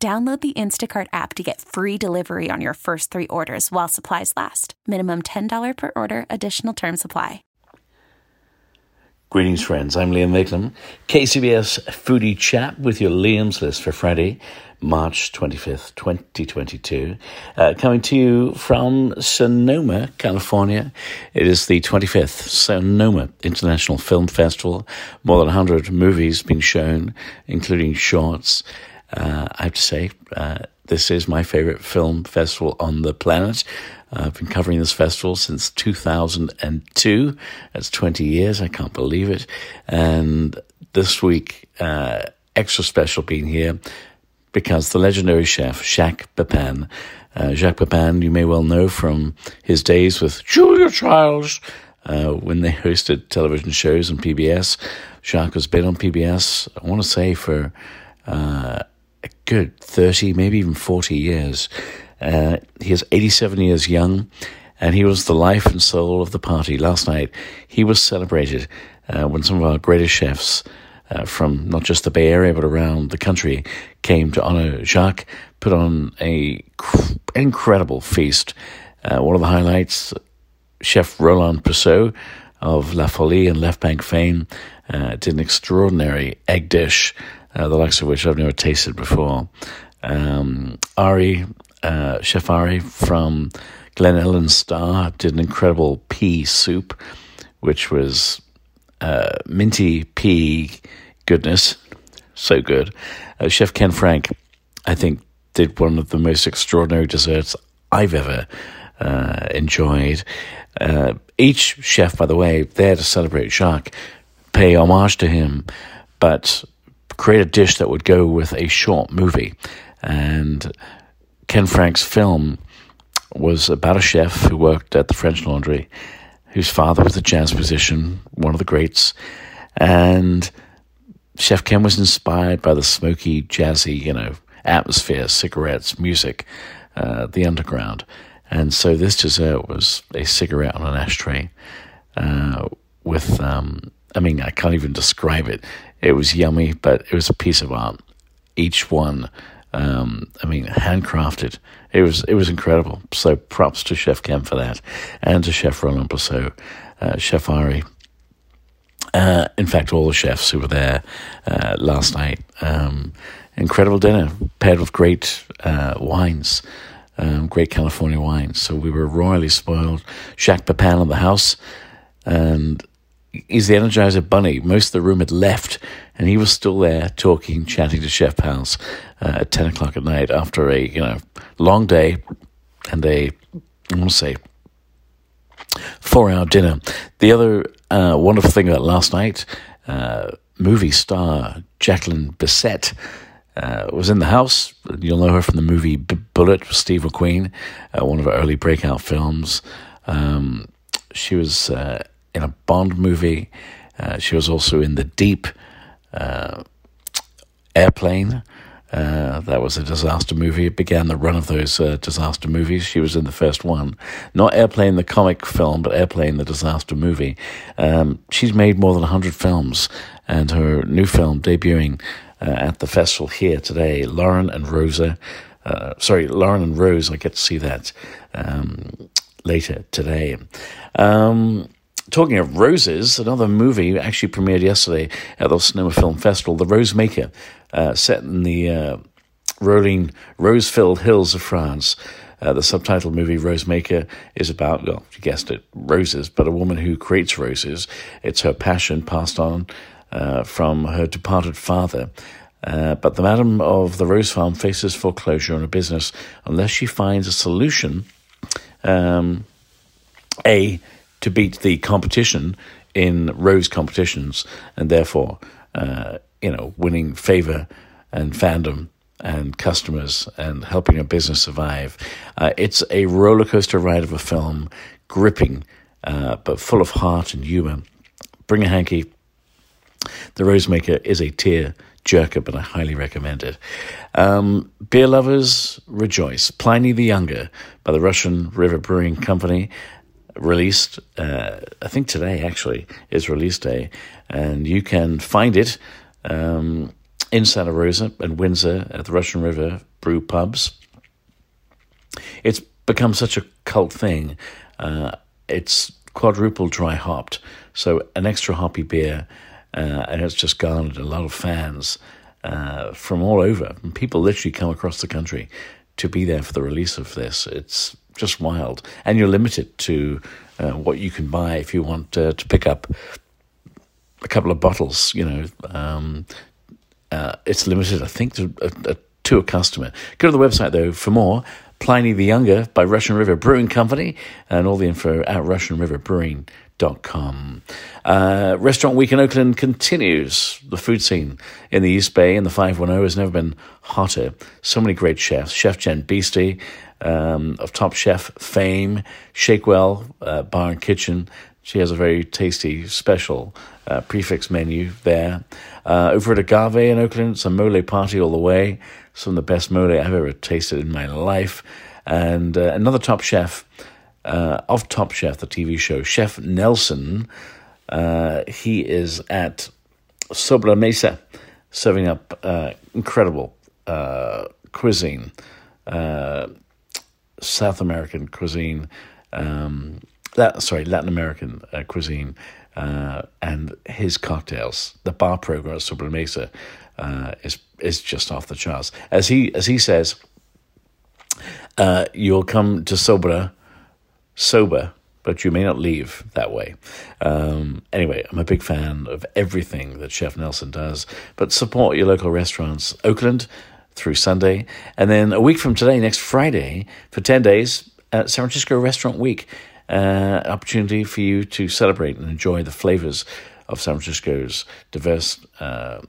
Download the Instacart app to get free delivery on your first three orders while supplies last. Minimum $10 per order, additional term supply. Greetings, friends. I'm Liam Mayclem, KCBS Foodie Chap with your Liam's List for Friday, March 25th, 2022. Uh, coming to you from Sonoma, California. It is the 25th Sonoma International Film Festival. More than 100 movies being shown, including shorts. Uh, I have to say, uh, this is my favorite film festival on the planet. Uh, I've been covering this festival since 2002. That's 20 years. I can't believe it. And this week, uh, extra special being here because the legendary chef, Jacques Pepin, uh, Jacques Pepin, you may well know from his days with Julia Childs, uh, when they hosted television shows on PBS. Jacques has been on PBS, I want to say, for uh, good 30, maybe even 40 years. Uh, he is 87 years young, and he was the life and soul of the party. Last night, he was celebrated uh, when some of our greatest chefs uh, from not just the Bay Area but around the country came to honor Jacques, put on a cr- incredible feast. Uh, one of the highlights, Chef Roland Passot of La Folie and Left Bank fame uh, did an extraordinary egg dish uh, the likes of which I've never tasted before. Um, Ari, uh, Chef Ari from Glen Ellen Star did an incredible pea soup, which was uh, minty pea goodness. So good. Uh, Chef Ken Frank, I think, did one of the most extraordinary desserts I've ever uh, enjoyed. Uh, each chef, by the way, there to celebrate Jacques, pay homage to him, but create a dish that would go with a short movie. And Ken Frank's film was about a chef who worked at the French Laundry, whose father was a jazz musician, one of the greats. And Chef Ken was inspired by the smoky, jazzy, you know, atmosphere, cigarettes, music, uh, the underground. And so this dessert was a cigarette on an ashtray uh, with, um, I mean, I can't even describe it. It was yummy, but it was a piece of art. Each one, um, I mean, handcrafted. It was it was incredible. So props to Chef Ken for that, and to Chef Roland Passot, uh, Chef Ari. Uh, in fact, all the chefs who were there uh, last night. Um, incredible dinner paired with great uh, wines. Um, great California wines. So we were royally spoiled. Jacques Pepin in the house, and he's the Energizer Bunny. Most of the room had left, and he was still there talking, chatting to Chef Pals uh, at 10 o'clock at night after a you know long day and a, I want to say, four hour dinner. The other uh, wonderful thing about last night, uh, movie star Jacqueline Bisset. Uh, was in the house. You'll know her from the movie B- Bullitt with Steve McQueen, uh, one of her early breakout films. Um, she was uh, in a Bond movie. Uh, she was also in The Deep, uh, Airplane. Uh, that was a disaster movie. It began the run of those uh, disaster movies. She was in the first one. Not Airplane, the comic film, but Airplane, the disaster movie. Um, she's made more than 100 films, and her new film debuting uh, at the festival here today, Loren and Rosa. Uh, sorry, Loren and Rose. I get to see that um, later today. Um, Talking of roses, another movie actually premiered yesterday at the Sonoma Film Festival, The Rose Maker, uh, set in the uh, rolling rose filled hills of France. Uh, the subtitle movie Rose Maker is about, well, you guessed it, roses, but a woman who creates roses. It's her passion passed on uh, from her departed father. Uh, but the madam of the rose farm faces foreclosure on her business unless she finds a solution. Um, a to beat the competition in rose competitions, and therefore, uh, you know, winning favor and fandom and customers and helping a business survive. Uh, it's a roller coaster ride of a film, gripping, uh, but full of heart and humor. Bring a hanky. The Rosemaker is a tear jerker, but I highly recommend it. Um, beer lovers, rejoice. Pliny the Younger by the Russian River Brewing Company, released, uh, I think today actually is release day, and you can find it um, in Santa Rosa and Windsor at the Russian River Brew Pubs. It's become such a cult thing. Uh, it's quadruple dry hopped, so an extra hoppy beer, uh, and it's just garnered a lot of fans uh, from all over. And people literally come across the country to be there for the release of this. It's just wild, and you're limited to uh, what you can buy if you want uh, to pick up a couple of bottles. You know, um, uh, it's limited, I think, to a, to a customer. Go to the website though for more. Pliny the Younger by Russian River Brewing Company, and all the info at RussianRiverBrewing.com. Uh, Restaurant Week in Oakland continues. The food scene in the East Bay and the 510 has never been hotter. So many great chefs. Chef Jen Biesty um, of Top Chef fame, Shakewell uh, Bar and Kitchen. She has a very tasty, special uh, prix fixe menu there. Uh, over at Agave in Oakland, it's a mole party all the way. Some of the best mole I've ever tasted in my life. And uh, another top chef uh, of Top Chef, the TV show, Chef Nelson. Uh, he is at Sobre Mesa, serving up uh, incredible cuisine, South American cuisine. Um, that sorry, Latin American cuisine uh, and his cocktails, the bar program at Sobre uh, is is just off the charts. As he as he says, uh, you'll come to Sobra sober, but you may not leave that way. Um, anyway, I'm a big fan of everything that Chef Nelson does, but support your local restaurants. Oakland through Sunday, and then a week from today, next Friday, for 10 days, at San Francisco Restaurant Week uh, opportunity for you to celebrate and enjoy the flavors of San Francisco's diverse uh,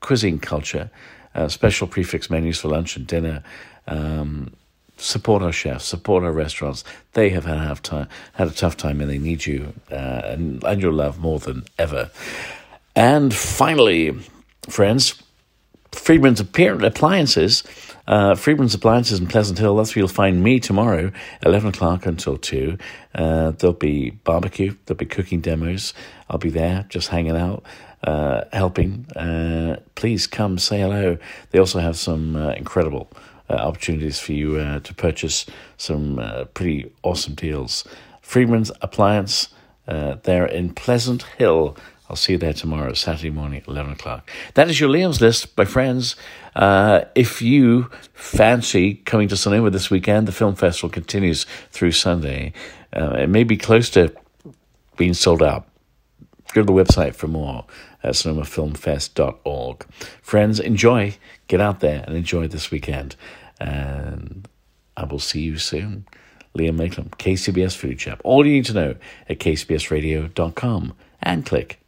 cuisine culture, uh, special prix fixe menus for lunch and dinner. Um, support our chefs, support our restaurants. They have had a, time, had a tough time and they need you uh, and, and your love more than ever. And finally, friends, Friedman's Appliances uh, Friedman's Appliances in Pleasant Hill, that's where you'll find me tomorrow, 11 o'clock until 2. Uh, there'll be barbecue, there'll be cooking demos. I'll be there just hanging out, uh, helping. Uh, please come say hello. They also have some uh, incredible uh, opportunities for you to purchase some pretty awesome deals. Friedman's Appliance, there in Pleasant Hill. I'll see you there tomorrow, Saturday morning, 11 o'clock. That is your Liam's List, my friends. Uh, if you fancy coming to Sonoma this weekend, the film festival continues through Sunday. Uh, it may be close to being sold out. Go to the website for more at sonomafilmfest.org. Friends, enjoy. Get out there and enjoy this weekend. And I will see you soon. Liam Mayclem, KCBS Food Chat. All you need to know at kcbsradio.com and click